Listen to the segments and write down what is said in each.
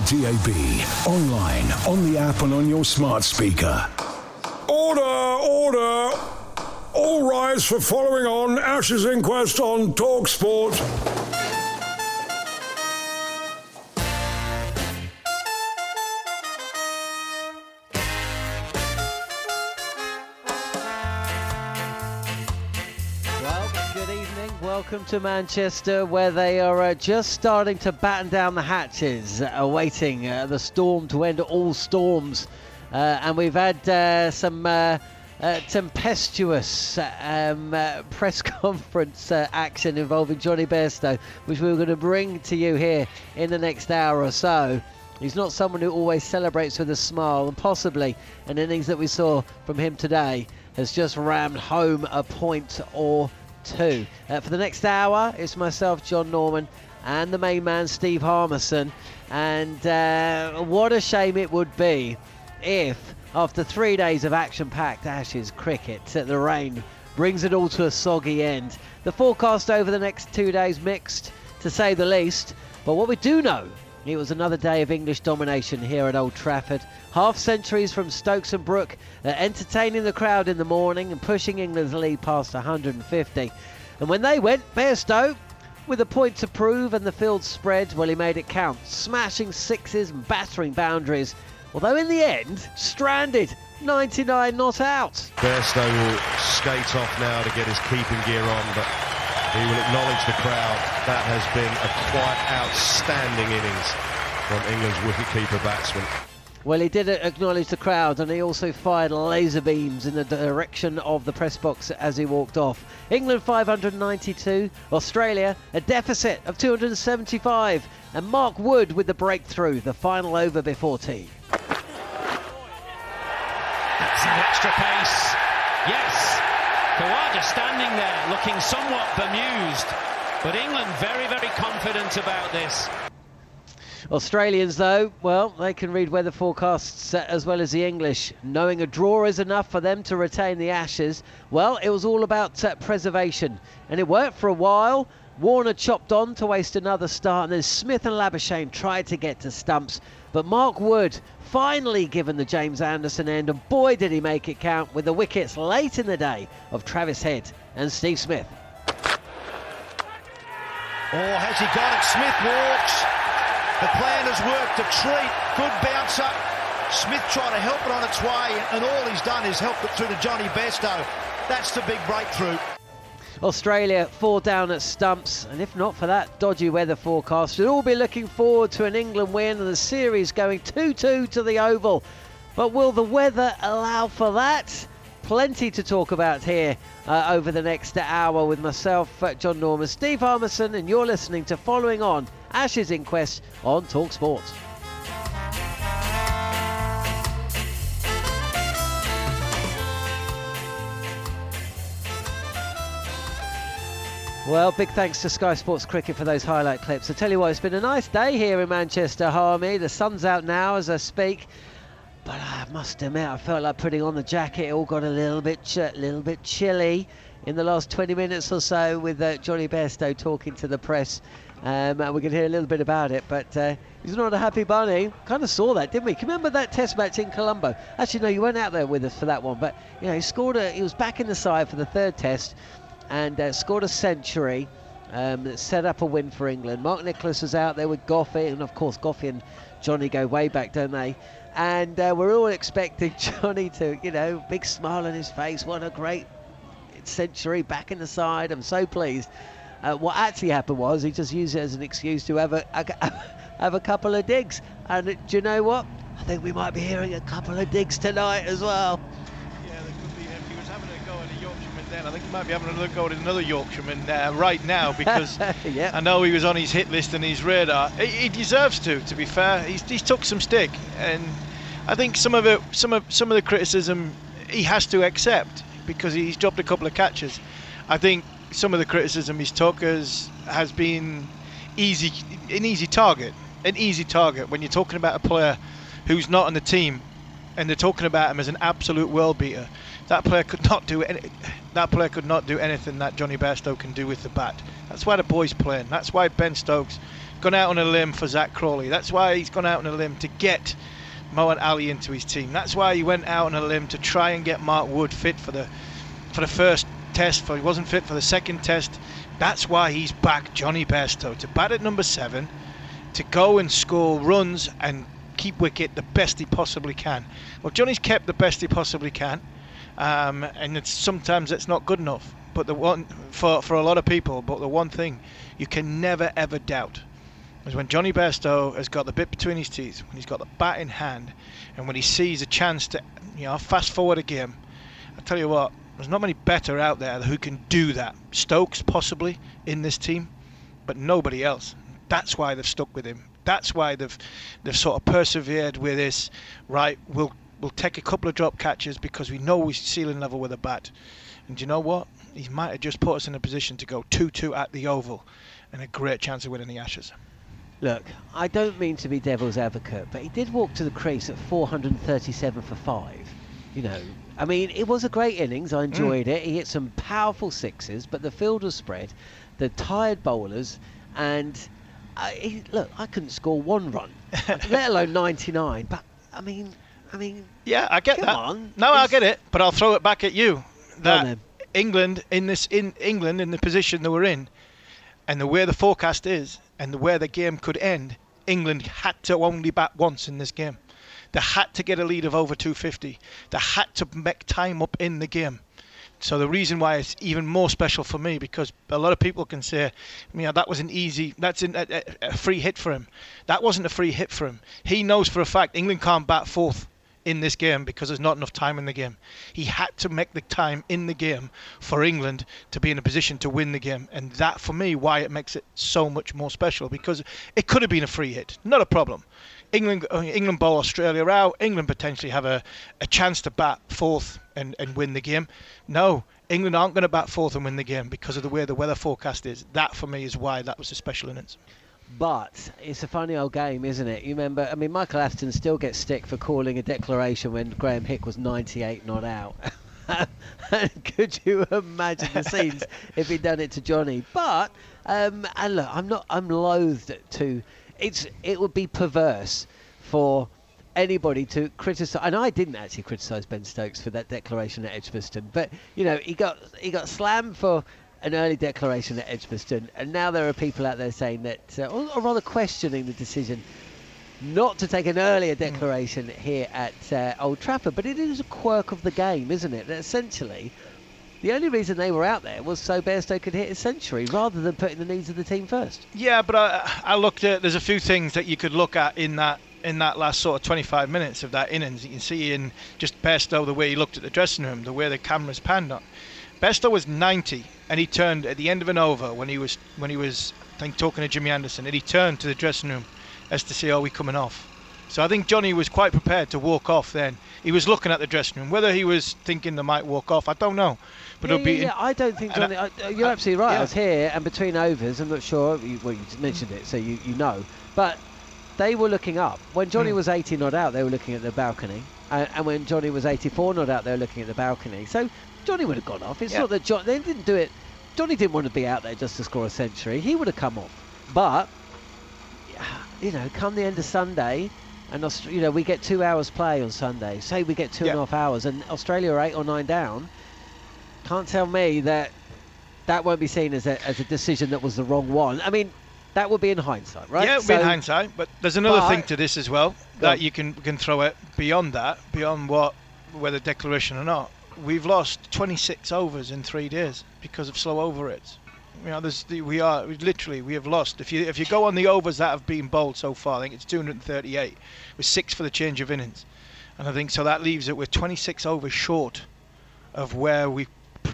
DAB, online, on the app, and on your smart speaker. Order, order! All rise for following on Ashes inquest on Talk Welcome to Manchester, where they are uh, just starting to batten down the hatches, uh, awaiting uh, the storm to end all storms. Uh, and we've had uh, some tempestuous um, press conference action involving Jonny Bairstow, which we're going to bring to you here in the next hour or so. He's not someone who always celebrates with a smile, and possibly an innings that we saw from him today has just rammed home a point or two. Uh, for the next hour, it's myself, Jon Norman, and the main man, Steve Harmison. And uh, what a shame it would be if, after three days of action packed Ashes cricket, the rain brings it all to a soggy end. The forecast over the next two days mixed, to say the least. But what we do know it was another day of English domination here at Old Trafford. Half centuries from Stokes and Brook, uh, entertaining the crowd in the morning and pushing England's lead past 150. And when they went, Bairstow, with a point to prove and the field spread, well, he made it count, smashing sixes and battering boundaries. Although in the end, stranded, 99 not out. Bairstow will skate off now to get his keeping gear on, but he will acknowledge the crowd. That has been a quite outstanding innings from England's wicketkeeper batsman. Well, he did acknowledge the crowd and he also fired laser beams in the direction of the press box as he walked off. England 592, Australia a deficit of 275, and Mark Wood with the breakthrough, the final over before tea. That's an extra pace. Yes. Khawaja standing there looking somewhat bemused. But England very, very confident about this. Australians, though, well, they can read weather forecasts uh, as well as the English. Knowing a draw is enough for them to retain the Ashes, well, it was all about uh, preservation. And it worked for a while. Warner chopped on to waste another start, and then Smith and Labuschagne tried to get to stumps. But Mark Wood finally given the James Anderson end, and boy did he make it count with the wickets late in the day of Travis Head and Steve Smith. Oh, has he got it? Smith walks. The plan has worked. A treat. Good bouncer. Smith trying to help it on its way, and all he's done is help it through to Jonny Bairstow. That's the big breakthrough. Australia four down at stumps, and if not for that dodgy weather forecast, we'd all be looking forward to an England win and the series going 2 2 to the Oval. But will the weather allow for that? Plenty to talk about here uh, over the next hour with myself, uh, Jon Norman, Steve Harmison, and you're listening to Following On Ashes Inquest on Talk Sport. Well, big thanks to Sky Sports Cricket for those highlight clips. I tell you what, it's been a nice day here in Manchester, Harmy. The sun's out now as I speak, but I must admit, I felt like putting on the jacket. It all got a little bit, ch- little bit chilly in the last 20 minutes or so with uh, Jonny Bairstow talking to the press. Um, and we can hear a little bit about it, but uh, he's not a happy bunny. Kind of saw that, didn't we? Can you remember that Test match in Colombo? Actually, no, you weren't out there with us for that one, but you know, he scored a. He was back in the side for the third Test, and uh, scored a century. Um, set up a win for England. Mark Nicholas was out there with Goughie, and of course Goughie and Jonny go way back, don't they? And uh, we're all expecting Jonny to, you know, big smile on his face. What a great century back in the side. I'm so pleased. Uh, what actually happened was he just used it as an excuse to have a, a have a couple of digs. And do you know what? I think we might be hearing a couple of digs tonight as well. Yeah, there could be. If he was having a go at a I think he might be having another go at another Yorkshireman uh, right now because yep. I know he was on his hit list and his radar. He, he deserves to. To be fair, he's, he's took some stick, and I think some of it, some of some of the criticism, he has to accept because he's dropped a couple of catches. I think some of the criticism he's took has has been easy, an easy target, an easy target when you're talking about a player who's not on the team, and they're talking about him as an absolute world beater. That player could not do any, that player could not do anything that Jonny Bairstow can do with the bat. That's why the boys playing. That's why Ben Stokes gone out on a limb for Zak Crawley. That's why he's gone out on a limb to get Moeen Ali into his team. That's why he went out on a limb to try and get Mark Wood fit for the for the first test. For he wasn't fit for the second test. That's why he's back, Jonny Bairstow, to bat at number seven, to go and score runs and keep wicket the best he possibly can. Well, Jonny's kept the best he possibly can, um, and it's sometimes it's not good enough. But the one for for a lot of people, but the one thing you can never ever doubt is when Jonny Bairstow has got the bit between his teeth, when he's got the bat in hand, and when he sees a chance to, you know, fast forward a game. I tell you what, there's not many better out there who can do that. Stokes possibly in this team, but nobody else. That's why they've stuck with him. That's why they've they've sort of persevered with this. Right, we'll we'll take a couple of drop catches because we know we're ceiling level with a bat. And you know what? He might have just put us in a position to go 2-2 at the Oval, and a great chance of winning the Ashes. Look, I don't mean to be devil's advocate, but he did walk to the crease at 437 for five. You know, I mean, it was a great innings. I enjoyed mm. it. He hit some powerful sixes, but the field was spread. The tired bowlers, and I, look, I couldn't score one run, let alone 99. But I mean, I mean, yeah, I get that. On. No, I get it, but I'll throw it back at you. That England in this in England in the position they were in, and the way the forecast is, and the way the game could end, England had to only bat once in this game. They had to get a lead of over 250. They had to make time up in the game. So the reason why it's even more special for me because a lot of people can say, you know, that was an easy, that's an, a, a free hit for him. That wasn't a free hit for him. He knows for a fact England can't bat fourth in this game because there's not enough time in the game. He had to make the time in the game for England to be in a position to win the game, and that for me why it makes it so much more special because it could have been a free hit, not a problem. England uh, England bowl Australia out. England potentially have a, a chance to bat fourth and, and win the game. No, England aren't going to bat fourth and win the game because of the way the weather forecast is. That for me is why that was a special innings. But it's a funny old game, isn't it? You remember, I mean, Michael Atherton still gets stick for calling a declaration when Graham Hick was 98 not out. Could you imagine the scenes if he'd done it to Jonny? But um, and look, I'm not. I'm loathed to it's it would be perverse for anybody to criticise. And I didn't actually criticise Ben Stokes for that declaration at Edgbaston, but you know he got he got slammed for an early declaration at Edgbaston, and now there are people out there saying that, uh, or, or, rather questioning the decision not to take an earlier declaration here at uh, Old Trafford. But it is a quirk of the game, isn't it? That essentially the only reason they were out there was so Bairstow could hit a century rather than putting the needs of the team first. Yeah, but I, I looked at there's a few things that you could look at in that in that last sort of 25 minutes of that innings. You can see in just Bairstow the way he looked at the dressing room, the way the cameras panned on. Bairstow was 90, and he turned at the end of an over when he was when he was I think talking to Jimmy Anderson, and he turned to the dressing room as to say, "Are we coming off?" So I think Jonny was quite prepared to walk off. Then he was looking at the dressing room. Whether he was thinking they might walk off, I don't know. But yeah, it'll be. Yeah, yeah, I don't think Jonny. I, uh, you're absolutely right. Yeah. I was here, and between overs, I'm not sure. You, well, you mentioned it, so you, you know. But they were looking up. When Jonny mm. was 80 not out, they were looking at the balcony. And, and, when Jonny was 84 not out, they were looking at the balcony. So Jonny would have gone off. It's yeah. not that John, they didn't do it. Jonny didn't want to be out there just to score a century. He would have come off. But, you know, come the end of Sunday, and Aust- you know we get two hours play on Sunday. Say we get two yeah. and a half hours, and Australia are eight or nine down can't tell me that that won't be seen as a, as a decision that was the wrong one. I mean, that would be in hindsight, right? Yeah, it would so, be in hindsight. But there's another thing to this as well that you can can throw it beyond that, beyond what whether declaration or not. We've lost 26 overs in three days because of slow over hits. You know, there's the, we are we literally we have lost. If you if you go on the overs that have been bowled so far, I think it's 238 with six for the change of innings, and I think so that leaves it with 26 overs short of where we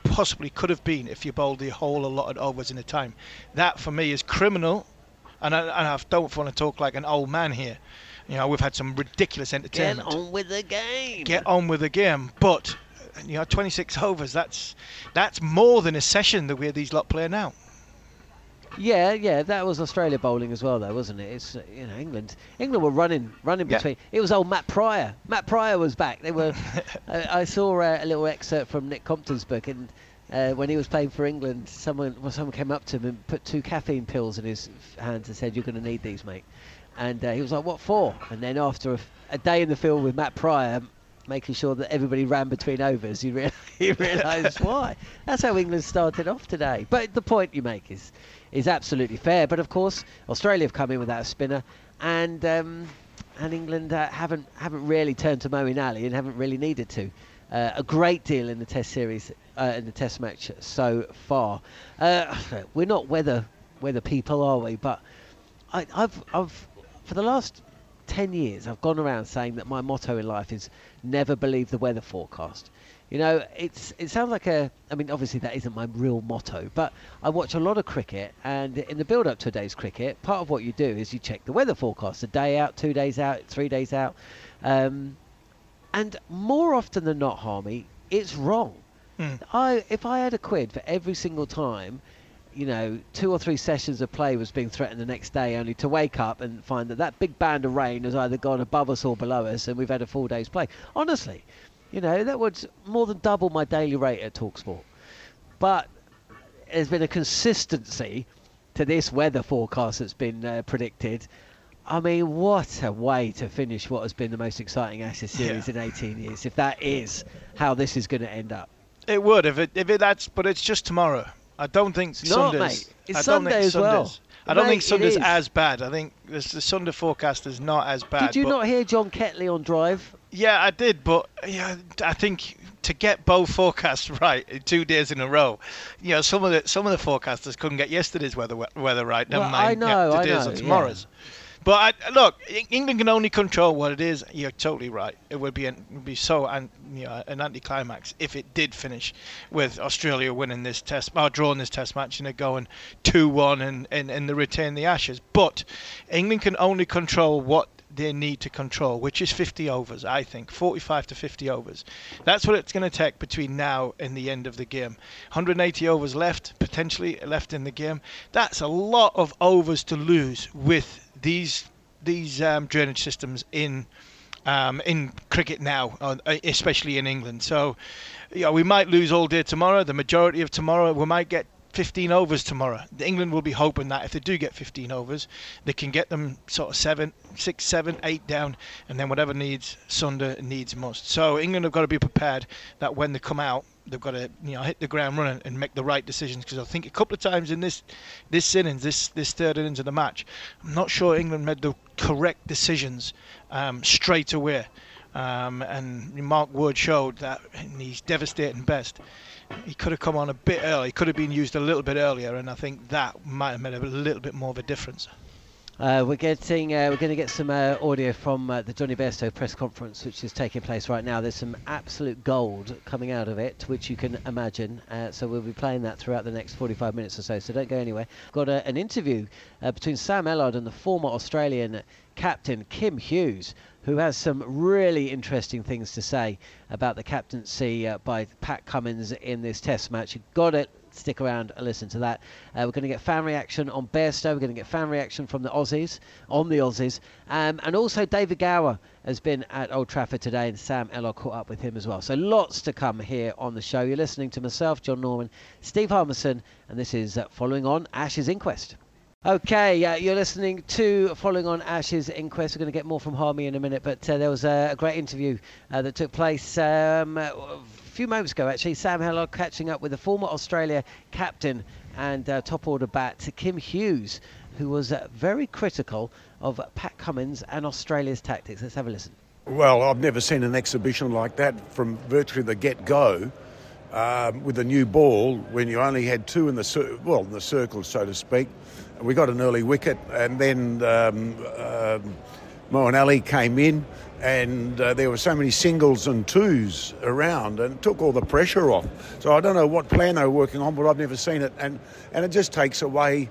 possibly could have been if you bowled the whole allotted overs in a time. That for me is criminal, and I, and I don't want to talk like an old man here. You know, we've had some ridiculous entertainment. Get on with the game. Get on with the game, but you know, 26 overs. That's that's more than a session the way these lot play now. Yeah, yeah, that was Australia bowling as well, though, wasn't it? It's you know England. England were running, running Yeah. between. It was old Matt Prior. Matt Prior was back. They were. I, I saw uh, a little excerpt from Nick Compton's book, and uh, when he was playing for England, someone well, someone came up to him and put two caffeine pills in his hands and said, "You're going to need these, mate." And uh, he was like, "What for?" And then after a, f- a day in the field with Matt Prior. Making sure that everybody ran between overs, You, rea- he realised why. That's how England started off today. But the point you make is is absolutely fair. But of course, Australia have come in without a spinner, and um, and England uh, haven't haven't really turned to Moeen Ali and haven't really needed to. Uh, a great deal in the Test series, uh, in the Test match so far. Uh, we're not weather weather people, are we? But I, I've I've for the last 10 years I've gone around saying that my motto in life is never believe the weather forecast. You know, it's it sounds like a I mean obviously that isn't my real motto, but I watch a lot of cricket and in the build up to a day's cricket, part of what you do is you check the weather forecast, a day out, 2 days out, 3 days out. Um, and more often than not, Harmy, it's wrong. I if I had a quid for every single time you know, two or three sessions of play was being threatened the next day, only to wake up and find that that big band of rain has either gone above us or below us, and we've had a full day's play. Honestly, you know, that would more than double my daily rate at Talksport. But there's been a consistency to this weather forecast that's been uh, predicted. I mean, what a way to finish what has been the most exciting Ashes series in 18 years, if that is how this is going to end up. It would if it if it that's but it's just tomorrow. I don't think It's not, Sunday's. mate. It's I Sunday as well. I don't Mate, think Sunday's as bad. I think this, the Sunday forecast is not as bad. Did you not hear John Ketley on Drive? Yeah, I did, but yeah, I think to get both forecasts right two days in a row, you know, some of the some of the forecasters couldn't get yesterday's weather weather right. Never Well, mind I know, I today's know, or tomorrow's. But I, look, E- England can only control what it is. You're totally right. It would be an, would be so an, you know, an anticlimax if it did finish with Australia winning this test or drawing this test match and it going two one and, and and they retain the Ashes. But England can only control what they need to control, which is 50 overs, I think, 45 to 50 overs. That's what it's going to take between now and the end of the game. 180 overs left, potentially left in the game. That's a lot of overs to lose with these these um, drainage systems in um, in cricket now, uh, especially in England. So, you know, we might lose all day tomorrow. The majority of tomorrow, we might get 15 overs tomorrow. England will be hoping that if they do get 15 overs, they can get them sort of seven, six, seven, eight down, and then whatever needs Sunder needs most. So England have got to be prepared that when they come out, they've got to you know hit the ground running and make the right decisions. Because I think a couple of times in this this innings, this this third innings of the match, I'm not sure England made the correct decisions um, straight away. Um, and Mark Wood showed that in his devastating best, he could have come on a bit early. He could have been used a little bit earlier, and I think that might have made a little bit more of a difference. Uh, we're getting, uh, we're going to get some uh, audio from uh, the Jonny Bairstow press conference, which is taking place right now. There's some absolute gold coming out of it, which you can imagine. Uh, so we'll be playing that throughout the next 45 minutes or so. So don't go anywhere. Got a, an interview uh, between Sam Ellard and the former Australian captain Kim Hughes, who has some really interesting things to say about the captaincy uh, by Pat Cummins in this Test match. You've got it stick around and listen to that. Uh, we're going to get fan reaction on Bairstow. We're going to get fan reaction from the Aussies, on the Aussies. Um, and also David Gower has been at Old Trafford today and Sam Ellard caught up with him as well. So lots to come here on the show. You're listening to myself, Jon Norman, Steve Harmison, and this is uh, Following On Ashes Inquest. Okay, uh, you're listening to Following on Ashes Inquest. We're going to get more from Harmy in a minute, but uh, there was a, a great interview uh, that took place um, few moments ago, actually. Sam Hellard catching up with the former Australia captain and uh, top order bat Kim Hughes, who was uh, very critical of Pat Cummins and Australia's tactics. Let's have a listen. Well, I've never seen an exhibition like that from virtually the get go. um, with the new ball when you only had two in the cir- well in the circle, so to speak. We got an early wicket, and then um, um, Moeen Ali came in, and uh, there were so many singles and twos around, and took all the pressure off. So I don't know what plan they were working on, but I've never seen it, and and it just takes away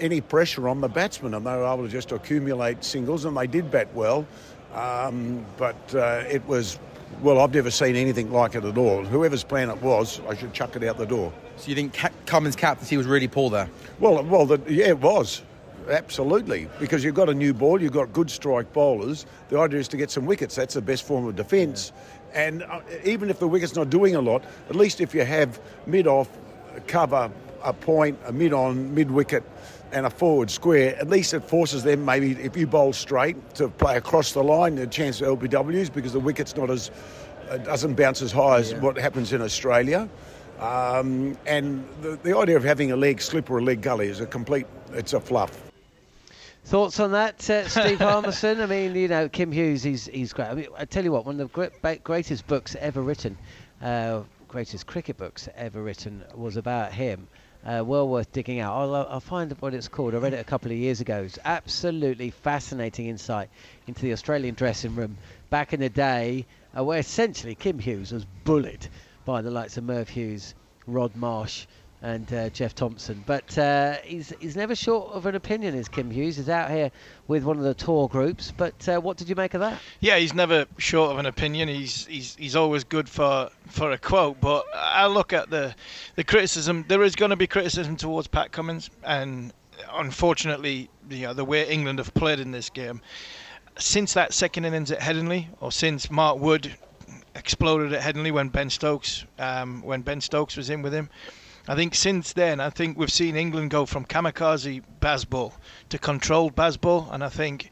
any pressure on the batsmen, and they were able to just accumulate singles, and they did bat well. Um, but uh, it was well, I've never seen anything like it at all. Whoever's plan it was, I should chuck it out the door. So you think Cummins' captaincy was really poor there? Well, well, the, yeah, it was. Absolutely, because you've got a new ball, you've got good strike bowlers. The idea is to get some wickets. That's the best form of defence. Yeah. And uh, even if the wicket's not doing a lot, at least if you have mid off, cover, a point, a mid on, mid wicket, and a forward square, at least it forces them maybe if you bowl straight to play across the line, the chance of LBWs because the wicket's not as it doesn't bounce as high as yeah. what happens in Australia. Um, and the, the idea of having a leg slip or a leg gully is a complete it's a fluff. Thoughts on that, uh, Steve Harmison? I mean, you know, Kim Hughes, he's he's great. I mean, I tell you what, one of the great, greatest books ever written, uh, greatest cricket books ever written, was about him. Uh, well worth digging out. I'll, I'll, find what it's called. I read it a couple of years ago. It's absolutely fascinating insight into the Australian dressing room back in the day, uh, where essentially Kim Hughes was bullied by the likes of Merv Hughes, Rod Marsh, and uh, Jeff Thomson. But uh, he's he's never short of an opinion. Is Kim Hughes? He's out here with one of the tour groups. But uh, what did you make of that? Yeah, he's never short of an opinion. He's he's he's always good for for a quote. But I look at the the criticism. There is going to be criticism towards Pat Cummins, and unfortunately, you know, the way England have played in this game. Since that second innings at Headingley, or since Mark Wood exploded at Headingley when Ben Stokes um, when Ben Stokes was in with him, I think since then, I think we've seen England go from kamikaze Bazball to controlled Bazball, and I think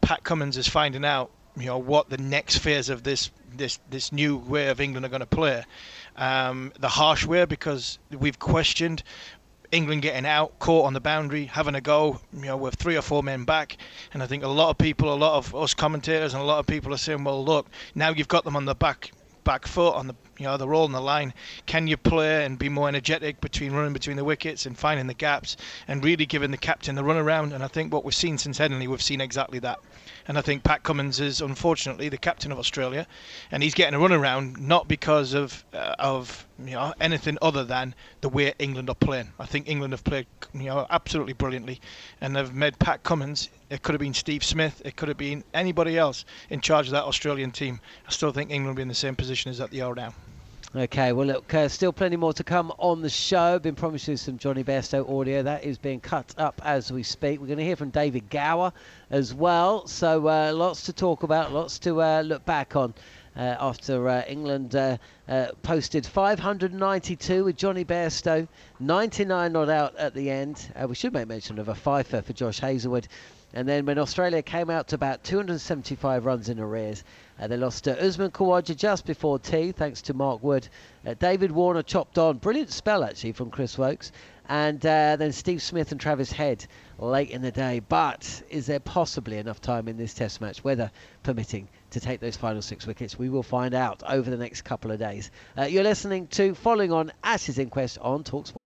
Pat Cummins is finding out, you know, what the next phase of this this this new way of England are going to play. Um, the harsh way because we've questioned England getting out, caught on the boundary, having a go, you know, with three or four men back. And I think a lot of people, a lot of us commentators, and a lot of people are saying, well, look, now you've got them on the back back foot on the you know they're all on the line. Can you play and be more energetic between running between the wickets and finding the gaps and really giving the captain the run around? And I think what we've seen since Headingley, we've seen exactly that. And I think Pat Cummins is unfortunately the captain of Australia, and he's getting a run around not because of uh, of you know anything other than the way England are playing. I think England have played you know absolutely brilliantly, and they've made Pat Cummins. It could have been Steve Smith. It could have been anybody else in charge of that Australian team. I still think England will be in the same position as that they are now. Okay, well, look, uh, still plenty more to come on the show. Been promised you some Jonny Bairstow audio. That is being cut up as we speak. We're going to hear from David Gower as well. So, uh, lots to talk about, lots to uh, look back on. Uh, after uh, England uh, posted 592 with Jonny Bairstow, 99 not out at the end. we should make mention of a fifer for Josh Hazlewood. And then when Australia came out to about 275 runs in arrears, uh, they lost uh, Usman Khawaja just before tea, thanks to Mark Wood. Uh, David Warner chopped on. Brilliant spell, actually, from Chris Woakes. And uh, then Steve Smith and Travis Head late in the day. But is there possibly enough time in this test match, weather permitting, to take those final six wickets? We will find out over the next couple of days. Uh, you're listening to Following On Ashes Inquest on Talksport.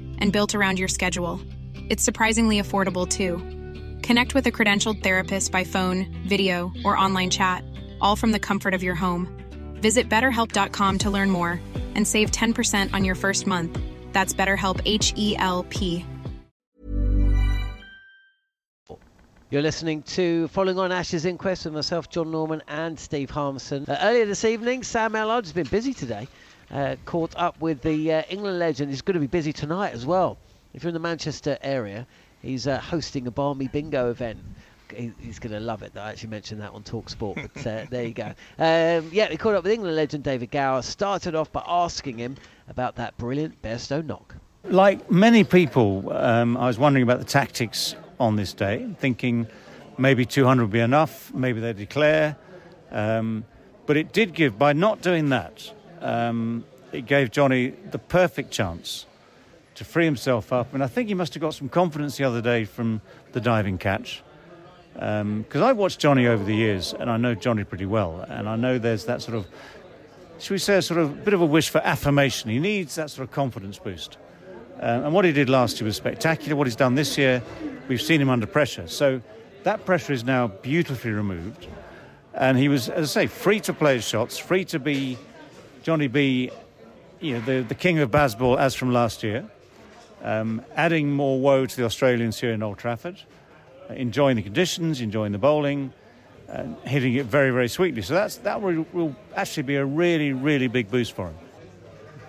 and built around your schedule. It's surprisingly affordable too. Connect with a credentialed therapist by phone, video, or online chat, all from the comfort of your home. Visit betterhelp.com to learn more and save 10% on your first month. That's BetterHelp H E L P. You're listening to Following on Ashes Inquest with myself, Jon Norman, and Steve Harmison. Uh, earlier this evening, Sam Ellard has been busy today. Uh, caught up with the uh, England legend. He's going to be busy tonight as well. If you're in the Manchester area, he's uh, hosting a Barmy Bingo event. He, he's going to love it that I actually mentioned that on Talk Sport. But uh, there you go. Um, yeah, we caught up with England legend David Gower. Started off by asking him about that brilliant Bairstow knock. Like many people, um, I was wondering about the tactics on this day, thinking maybe 200 would be enough, maybe they declare. Um, but it did give, by not doing that, um, it gave Jonny the perfect chance to free himself up. And I think he must have got some confidence the other day from the diving catch. Because um, I've watched Jonny over the years, and I know Jonny pretty well. And I know there's that sort of, should we say, a sort of bit of a wish for affirmation. He needs that sort of confidence boost. Um, and what he did last year was spectacular. What he's done this year, we've seen him under pressure. So that pressure is now beautifully removed. And he was, as I say, free to play his shots, free to be Jonny B, you know, the, the king of Bazball as from last year. Um, adding more woe to the Australians here in Old Trafford, uh, enjoying the conditions, enjoying the bowling, uh, hitting it very, very sweetly. So that's, that will, will actually be a really, really big boost for him.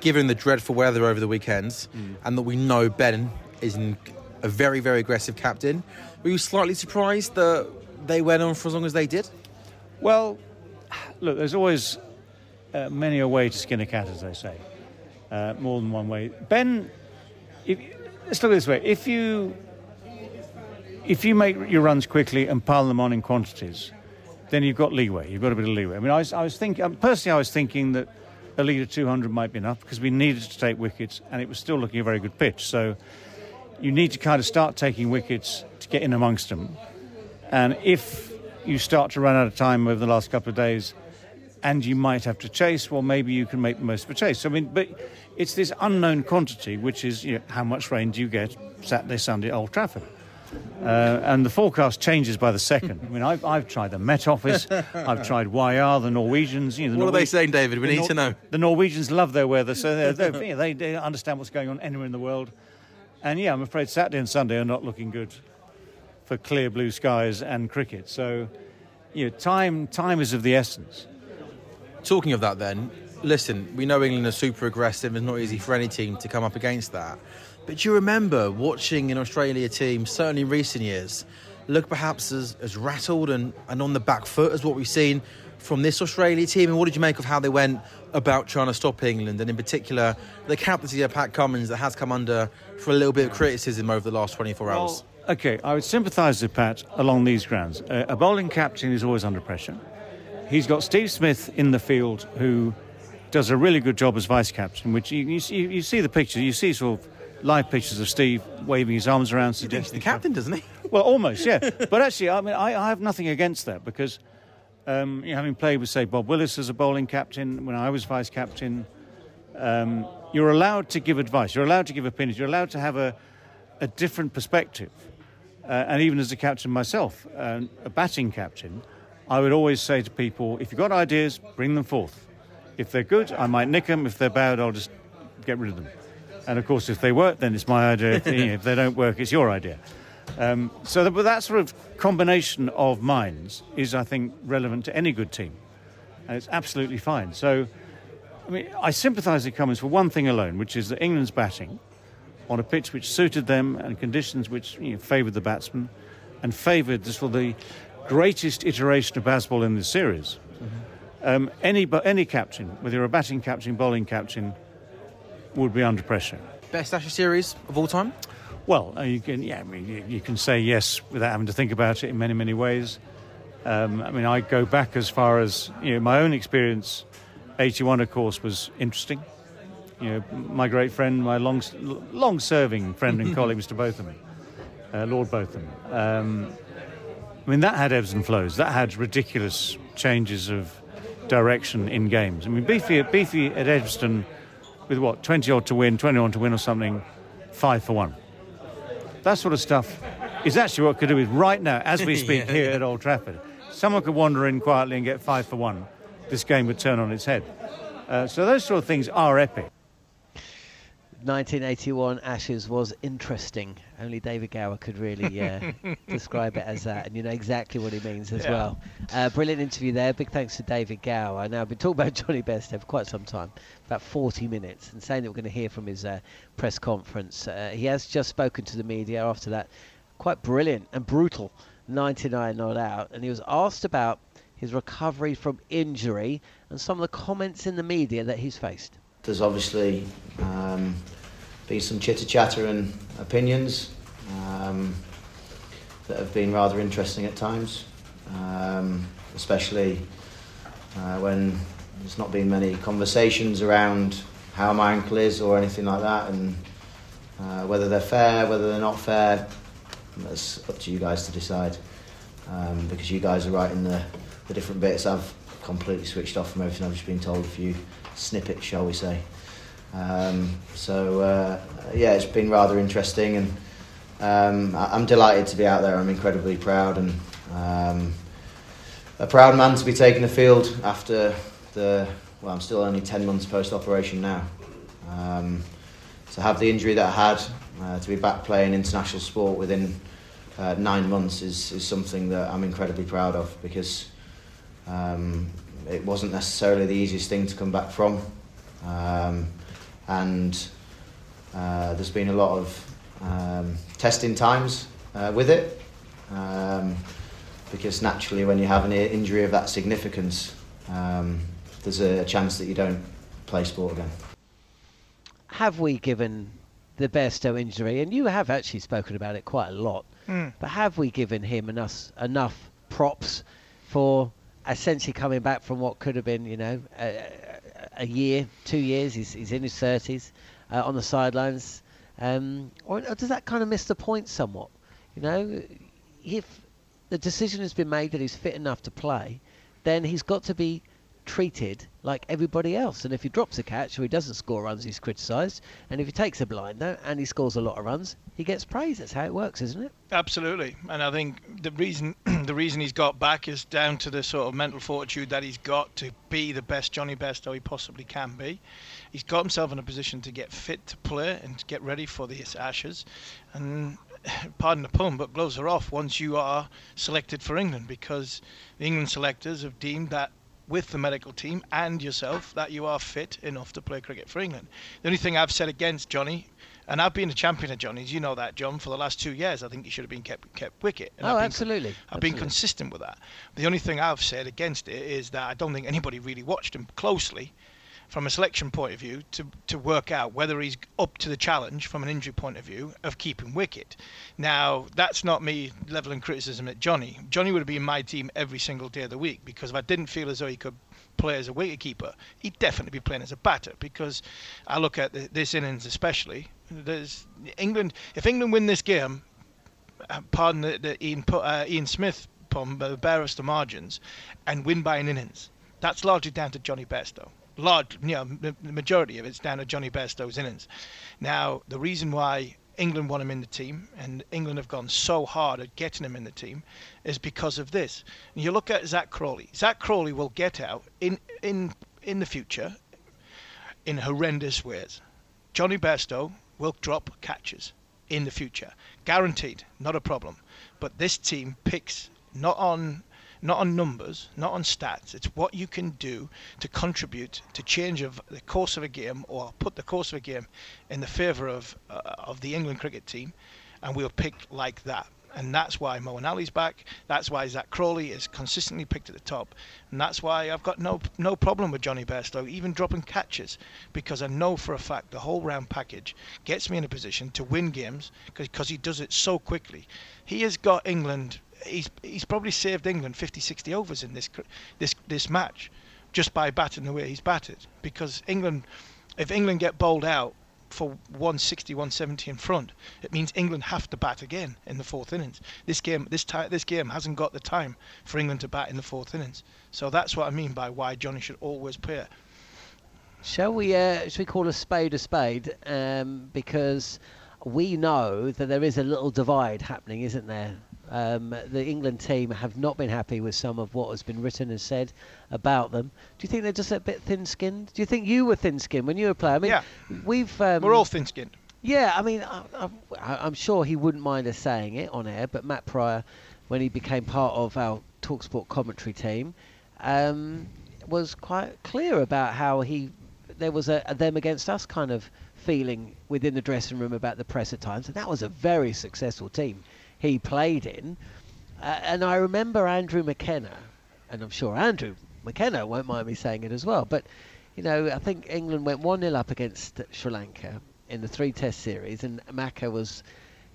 Given the dreadful weather over the weekends, mm. and that we know Ben is a very, very aggressive captain, were you slightly surprised that they went on for as long as they did? Well, look, there's always uh, many a way to skin a cat, as they say. Uh, more than one way. Ben if, let's look at this way: if you if you make your runs quickly and pile them on in quantities, then you've got leeway. You've got a bit of leeway. I mean, I was, I was thinking um, personally, I was thinking that a lead of 200 might be enough because we needed to take wickets, and it was still looking a very good pitch. So you need to kind of start taking wickets to get in amongst them. And if you start to run out of time over the last couple of days, and you might have to chase, well, maybe you can make the most of a chase. I mean, but it's this unknown quantity, which is you know, how much rain do you get Saturday, Sunday Old Trafford. Uh, and the forecast changes by the second. I mean, I've, I've tried the Met Office, I've tried YR, the Norwegians. You know, the what Norwe- are they saying, David? We need Nor- to know. The Norwegians love their weather, so you they, they understand what's going on anywhere in the world. And yeah, I'm afraid Saturday and Sunday are not looking good for clear blue skies and cricket. So, you know, time time is of the essence. Talking of that, then, listen, we know England are super aggressive. It's not easy for any team to come up against that. But do you remember watching an Australia team, certainly in recent years, look perhaps as, as rattled and, and on the back foot as what we've seen from this Australia team? And what did you make of how they went about trying to stop England? And in particular, the captaincy of Pat Cummins that has come under for a little bit of criticism over the last 24 well, hours. Okay, I would sympathise with Pat along these grounds. Uh, a bowling captain is always under pressure. He's got Steve Smith in the field who does a really good job as vice captain, which you, you, see, you see the pictures, you see sort of live pictures of Steve waving his arms around, suggesting the captain, doesn't he? Well, almost, yeah. but actually, I mean, I, I have nothing against that because um, you know, having played with, say, Bob Willis as a bowling captain when I was vice captain, um, you're allowed to give advice, you're allowed to give opinions, you're allowed to have a, a different perspective. Uh, and even as a captain myself, uh, a batting captain, I would always say to people, if you've got ideas, bring them forth. If they're good, I might nick them. If they're bad, I'll just get rid of them. And of course, if they work, then it's my idea. If, they don't work, it's your idea. Um, so that, that sort of combination of minds is, I think, relevant to any good team. And it's absolutely fine. So, I mean, I sympathise with Cummins for one thing alone, which is that England's batting on a pitch which suited them and conditions which you know, favoured the batsman and favoured this for the greatest iteration of Bazball in the series. Mm-hmm. Um, any any captain, whether you're a batting captain, bowling captain, would be under pressure. Best Ashes series of all time? Well, uh, you can, yeah, I mean, you, you, can say yes without having to think about it in many, many ways. Um, I mean, I go back as far as you know, my own experience. 81, of course, was interesting. You know, my great friend, my long, long-serving friend and colleague, Mr. Botham, uh, Lord Botham. Um, I mean, that had ebbs and flows. That had ridiculous changes of direction in games. I mean, Beefy, Beefy at Edgbaston with what, 20 odd to win, 21 to win or something, five for one. That sort of stuff is actually what could do with right now, as we speak yeah, here yeah. at Old Trafford. Someone could wander in quietly and get five for one. This game would turn on its head. Uh, so those sort of things are epic. 1981 Ashes was interesting. Only David Gower could really uh, describe it as that, and you know exactly what he means as yeah. well. Uh, brilliant interview there. Big thanks to David Gower. Now, I've been talking about Jonny Bairstow for quite some time, about 40 minutes, and saying that we're going to hear from his uh, press conference. Uh, he has just spoken to the media after that. Quite brilliant and brutal 99 not out, and he was asked about his recovery from injury and some of the comments in the media that he's faced. There's obviously um, been some chitter chatter and opinions um, that have been rather interesting at times, um, especially uh, when there's not been many conversations around how my ankle is or anything like that, and uh, whether they're fair, whether they're not fair. That's up to you guys to decide, um, because you guys are writing the, the different bits. I've completely switched off from everything I've just been told a few snippets, shall we say. Um, so uh, yeah, it's been rather interesting, and um, I'm delighted to be out there. I'm incredibly proud, and um, a proud man to be taking the field after the. Well, I'm still only ten months post operation now. Um, to have the injury that I had, uh, to be back playing international sport within uh, nine months is, is something that I'm incredibly proud of because um, it wasn't necessarily the easiest thing to come back from. Um, and uh, there's been a lot of um, testing times uh, with it. Um, because naturally, when you have an injury of that significance, um, there's a chance that you don't play sport again. Have we given the Bairstow injury, and you have actually spoken about it quite a lot, mm. but have we given him enough, enough props for essentially coming back from what could have been, you know, a, a year, two years. He's, he's in his thirties, uh, on the sidelines. Um, or, or, does that kind of miss the point somewhat? You know, if the decision has been made that he's fit enough to play, then he's got to be treated like everybody else. And if he drops a catch or he doesn't score runs, he's criticised. And if he takes a blinder and he scores a lot of runs, he gets praise. That's how it works, isn't it? Absolutely. And I think the reason the reason he's got back is down to the sort of mental fortitude that he's got to be the best Jonny Bairstow he possibly can be. He's got himself in a position to get fit to play and to get ready for these Ashes. And pardon the pun, but gloves are off once you are selected for England because the England selectors have deemed that with the medical team and yourself that you are fit enough to play cricket for England. The only thing I've said against Jonny, and I've been a champion of Jonny's, you know that, John, for the last two years. I think he should have been kept kept wicket. And oh, I've absolutely. Been, I've absolutely. been consistent with that. The only thing I've said against it is that I don't think anybody really watched him closely from a selection point of view to, to work out whether he's up to the challenge from an injury point of view of keeping wicket. Now, that's not me leveling criticism at Jonny. Jonny would be in my team every single day of the week because if I didn't feel as though he could play as a wicketkeeper, he'd definitely be playing as a batter because I look at the, this innings especially. There's England. If England win this game, uh, pardon the, the Ian, uh, Ian Smith pun, the barest of margins, and win by an innings, that's largely down to Jonny Bairstow large, you know, the majority of it's down to Jonny Bairstow's innings. Now, the reason why England want him in the team, and England have gone so hard at getting him in the team, is because of this. And you look at Zak Crawley. Zak Crawley will get out in in in the future in horrendous ways. Jonny Bairstow will drop catches in the future, guaranteed, not a problem. But this team picks not on not on numbers, not on stats. It's what you can do to contribute to change of the course of a game or put the course of a game in the favour of uh, of the England cricket team, and we'll pick like that. And that's why Moeen Ali's back. That's why Zak Crawley is consistently picked at the top. And that's why I've got no no problem with Jonny Bairstow even dropping catches because I know for a fact the whole round package gets me in a position to win games because he does it so quickly. He has got England. He's he's probably saved England 50, 60 overs in this this this match just by batting the way he's batted because England, if England get bowled out for 160, 170 in front, it means England have to bat again in the fourth innings. This game, this ti- this game hasn't got the time for England to bat in the fourth innings. So that's what I mean by why Jonny should always pair. Shall we? Uh, we call a spade a spade? Um, because we know that there is a little divide happening, isn't there? Um, the England team have not been happy with some of what has been written and said about them. Do you think they're just a bit thin-skinned? Do you think you were thin-skinned when you were playing? I mean, yeah, we've um, we're all thin-skinned. Yeah, I mean, I, am sure he wouldn't mind us saying it on air, but Matt Prior, when he became part of our Talksport commentary team, um, was quite clear about how he there was a, a them against us kind of feeling within the dressing room about the press at times, and that was a very successful team he played in. Uh, and I remember Andrew McKenna, and I'm sure Andrew McKenna won't mind me saying it as well, but you know, I think England went 1 0 up against Sri Lanka in the three test series, and Macca was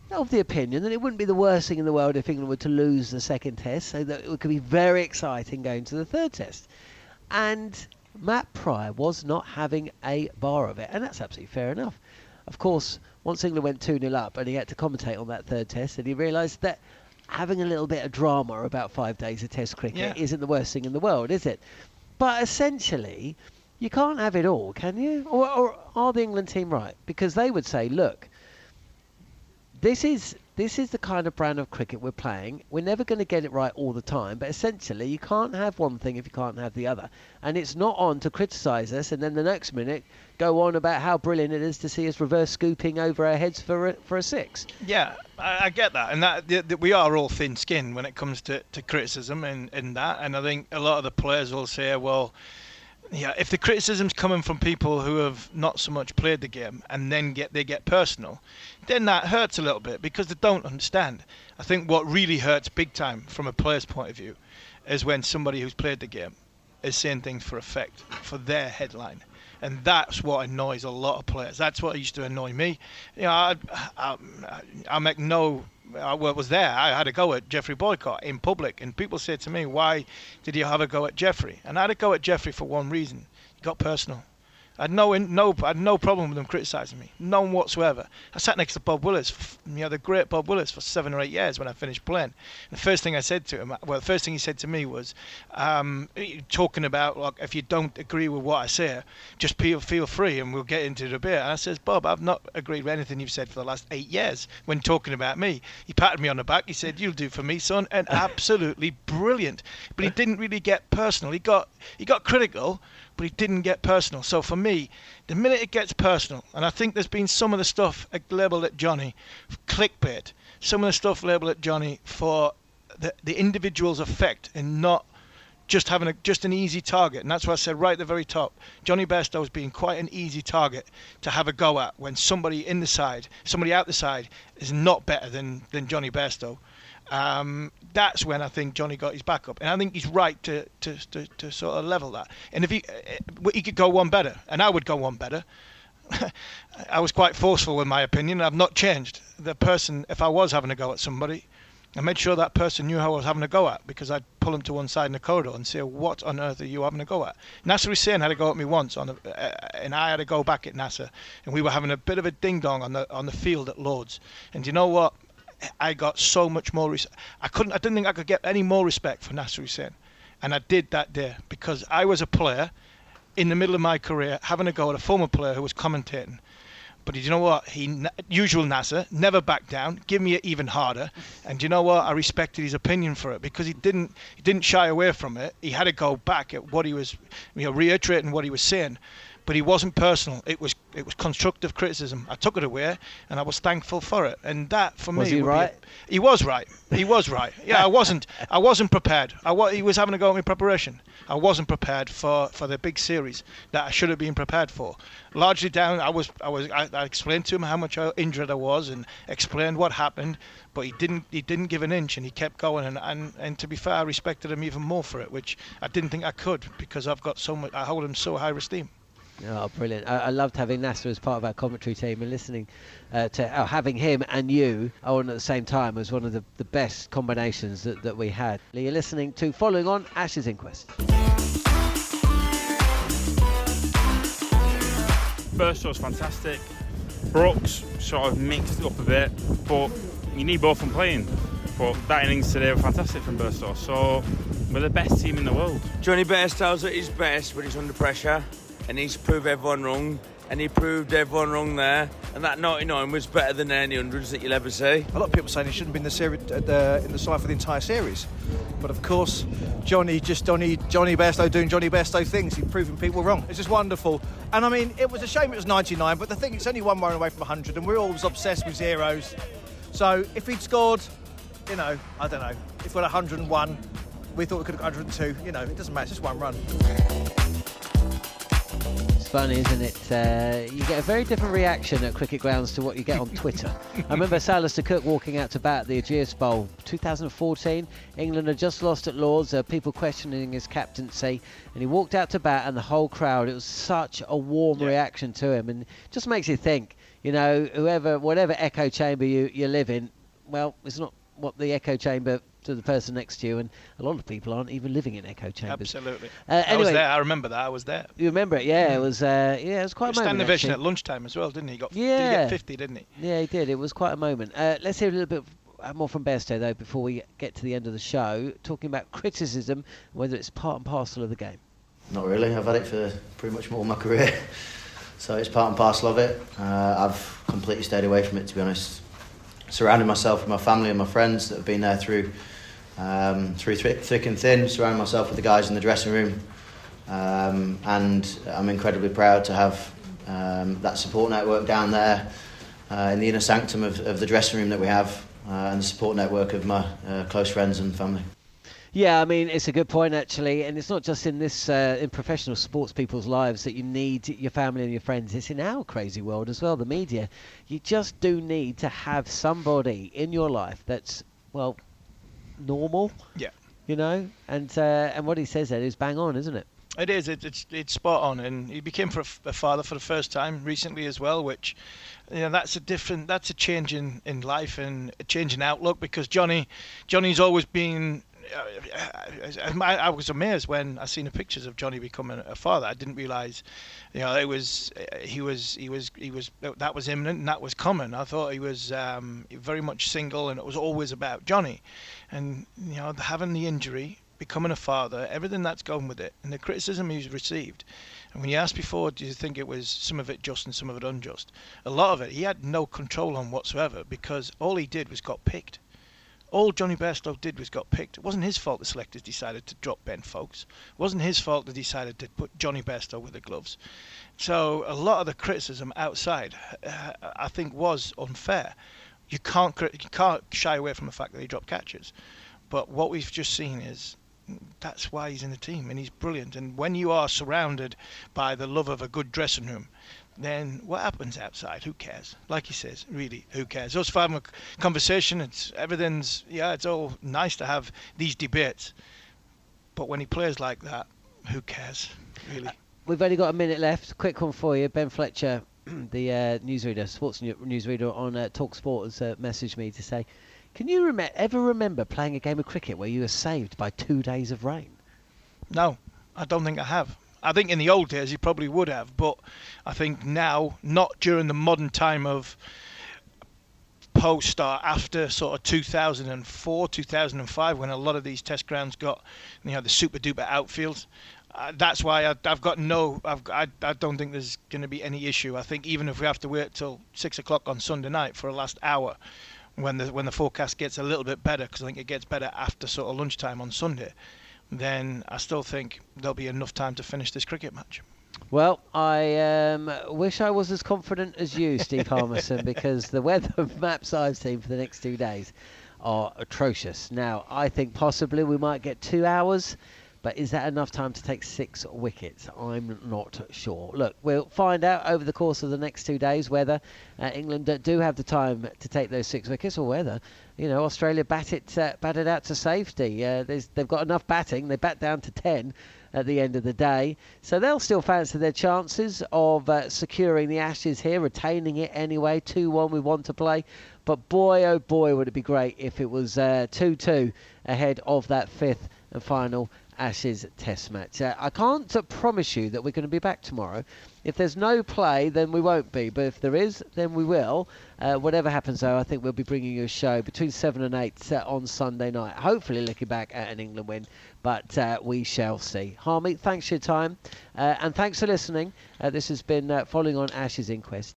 of the opinion that it wouldn't be the worst thing in the world if England were to lose the second test, so that it could be very exciting going to the third test. And Matt Prior was not having a bar of it, and that's absolutely fair enough. Of course, once England went 2 0 up and he had to commentate on that third test, and he realised that having a little bit of drama about five days of test cricket yeah. isn't the worst thing in the world, is it? But essentially, you can't have it all, can you? Or, or are the England team right? Because they would say, look, this is this is the kind of brand of cricket we're playing. We're never going to get it right all the time, but essentially, you can't have one thing if you can't have the other. And it's not on to criticise us and then the next minute go on about how brilliant it is to see us reverse scooping over our heads for a, for a six. Yeah, I, I get that, and that, that, we are all thin-skinned when it comes to, to criticism and in, in that. And I think a lot of the players will say, well yeah, if the criticism's coming from people who have not so much played the game and then get they get personal, then that hurts a little bit because they don't understand. I think what really hurts big time from a player's point of view is when somebody who's played the game is saying things for effect, for their headline. And that's what annoys a lot of players. That's what used to annoy me. You know, I, I, I make no I was there. I had a go at Geoffrey Boycott in public, and people said to me, "Why did you have a go at Geoffrey?" And I had a go at Geoffrey for one reason: he got personal. I had no, no, I had no problem with them criticising me, none whatsoever. I sat next to Bob Willis, you know, the great Bob Willis, for seven or eight years when I finished playing. And the first thing I said to him, well, the first thing he said to me was, um, talking about like if you don't agree with what I say, just feel feel free and we'll get into the beer. And I says, Bob, I've not agreed with anything you've said for the last eight years when talking about me. He patted me on the back. He said, "You'll do for me, son," and absolutely brilliant. But he didn't really get personal. He got he got critical but he didn't get personal. So for me, the minute it gets personal, and I think there's been some of the stuff labelled at Jonny, clickbait, some of the stuff labelled at Jonny for the, the individual's effect and not just having a, just an easy target. And that's why I said right at the very top. Jonny Bairstow has been quite an easy target to have a go at when somebody in the side, somebody out the side, is not better than, than Jonny Bairstow um, that's when I think Jonny got his back up, and I think he's right to, to, to, to sort of level that. And if he uh, he could go one better, and I would go one better. I was quite forceful in my opinion. I've not changed. The person, if I was having a go at somebody, I made sure that person knew how I was having a go at because I'd pull him to one side in the corridor and say, "What on earth are you having a go at?" Nasser Hussain had a go at me once, on a, uh, and I had a go back at Nasser, and we were having a bit of a ding dong on the on the field at Lords. And you know what? I got so much more. Res- I couldn't. I didn't think I could get any more respect for Nasser Hussain, and I did that day because I was a player in the middle of my career having a go at a former player who was commentating. But you know what? He usual Nasser never backed down. Give me it even harder. And you know what? I respected his opinion for it because he didn't he didn't shy away from it. He had to go back at what he was, you know, reiterating what he was saying. But he wasn't personal. It was it was constructive criticism. I took it away, and I was thankful for it. And that for Was me, he be a- right? he was right. He was right. Yeah, I wasn't. I wasn't prepared. I wa- he was having a go at me preparation. I wasn't prepared for, for the big series that I should have been prepared for. Largely down, I was. I was. I, I explained to him how much uh, injured I was and explained what happened, but he didn't. He didn't give an inch, and he kept going. And, and, and to be fair, I respected him even more for it, which I didn't think I could because I've got so much. I hold him so high esteem. Oh, brilliant! I, I loved having Nasser as part of our commentary team and listening uh, to oh, having him and you on at the same time was one of the, the best combinations that, that we had. You're listening to Following On Ashes Inquest. First was fantastic. Brook's sort of mixed it up a bit, but you need both of them playing. But that innings today were fantastic from Bairstow. So we're the best team in the world. Jonny Bairstow's at his best when he's under pressure, and he's proved everyone wrong, and he proved everyone wrong there. And that 99 was better than any hundreds that you'll ever see. A lot of people saying he shouldn't have been the series, uh, the, in the side for the entire series, but of course, Jonny just Jonny Jonny Bairstow doing Jonny Bairstow things. He's proving people wrong. It's just wonderful. And I mean, it was a shame it was 99, but the thing it's only one run away from 100, and we're always obsessed with zeros. So if he'd scored, you know, I don't know, if we had 101, we thought we could have 102. You know, it doesn't matter. It's just one run. Funny, isn't it? Uh, you get a very different reaction at cricket grounds to what you get on Twitter. I remember Sir Alastair Cook walking out to bat at the Ageas Bowl 2014. England had just lost at Lords, uh, people questioning his captaincy, and he walked out to bat, and the whole crowd, it was such a warm reaction to him, and just makes you think, you know, whoever, whatever echo chamber you, you live in, well, it's not what the echo chamber to the person next to you, and a lot of people aren't even living in echo chambers. Absolutely. Uh, I was there. I remember that. I was there. You remember it? Yeah, it was. Uh, yeah, it was quite a Stan moment. Division actually. at lunchtime as well, didn't he? Got, Did he Yeah. get 50, didn't he? Yeah, he did. It was quite a moment. Uh, let's hear a little bit uh, more from Bairstow, though, before we get to the end of the show, talking about criticism, whether it's part and parcel of the game. Not really. I've had it for pretty much all my career, so it's part and parcel of it. Uh, I've completely stayed away from it, to be honest. Surrounded myself with my family and my friends that have been there through um, through thick, and thin. Surrounded myself with the guys in the dressing room, um, and I'm incredibly proud to have um, that support network down there uh, in the inner sanctum of, of the dressing room that we have, uh, and the support network of my uh, close friends and family. Yeah, I mean it's a good point actually, and it's not just in this uh, in professional sports people's lives that you need your family and your friends. It's in our crazy world as well, the media. You just do need to have somebody in your life that's well normal. Yeah. You know, and uh, and what he says there is bang on, isn't it? It is. It, it's it's spot on, and he became for a, father for the first time recently as well, which, you know, that's a different. That's a change in, in life and a change in outlook because Jonny, Jonny's always been. Uh, I, I was amazed when I seen the pictures of Jonny becoming a father. I didn't realise, you know, it was uh, he was he was he was that was imminent and that was coming. I thought he was um, very much single and it was always about Jonny, and you know having the injury becoming a father, everything that's gone with it, and the criticism he's received. And when you asked before, do you think it was some of it just and some of it unjust? A lot of it he had no control on whatsoever because all he did was got picked. All Jonny Bairstow did was got picked. It wasn't his fault the selectors decided to drop Ben Foakes. It wasn't his fault they decided to put Jonny Bairstow with the gloves. So a lot of the criticism outside, uh, I think, was unfair. You can't you can't shy away from the fact that he dropped catches. But what we've just seen is that's why he's in the team and he's brilliant. And when you are surrounded by the love of a good dressing room, then what happens outside? Who cares? Like he says, really, who cares? Us having a conversation, it's everything's yeah, it's all nice to have these debates. But when he plays like that, who cares? Really. We've only got a minute left. Quick one for you. Ben Fletcher, the uh, newsreader, sports new- newsreader on uh, Talk Sport, has uh, messaged me to say, "Can you rem- ever remember playing a game of cricket where you were saved by two days of rain?" No, I don't think I have. I think in the old days you probably would have, but I think now, not during the modern time of post or after sort of 2004, 2005, when a lot of these test grounds got, you know, the super duper outfield. Uh, that's why I, I've got no. I've, I, I don't think there's going to be any issue. I think even if we have to wait till six o'clock on Sunday night for a last hour, when the when the forecast gets a little bit better, because I think it gets better after sort of lunchtime on Sunday, then I still think there'll be enough time to finish this cricket match. Well, I um, wish I was as confident as you, Steve Harmison, because the weather maps I've seen for the next two days are atrocious. Now, I think possibly we might get two hours, but is that enough time to take six wickets? I'm not sure. Look, we'll find out over the course of the next two days whether uh, England do have the time to take those six wickets or whether, you know, Australia bat it, uh, bat it out to safety. Uh, they've got enough batting. They bat down to 10 at the end of the day. So they'll still fancy their chances of uh, securing the Ashes here, retaining it anyway. 2 1 we want to play. But boy, oh boy, would it be great if it was 2 uh, 2 ahead of that fifth and final Ashes Test match. Uh, I can't uh, promise you that we're going to be back tomorrow. If there's no play, then we won't be. But if there is, then we will. Uh, whatever happens, though, I think we'll be bringing you a show between 7 and 8 uh, on Sunday night. Hopefully, looking back at an England win, but uh, we shall see. Harmy, thanks for your time. Uh, and thanks for listening. this has been Following on Ashes Inquest.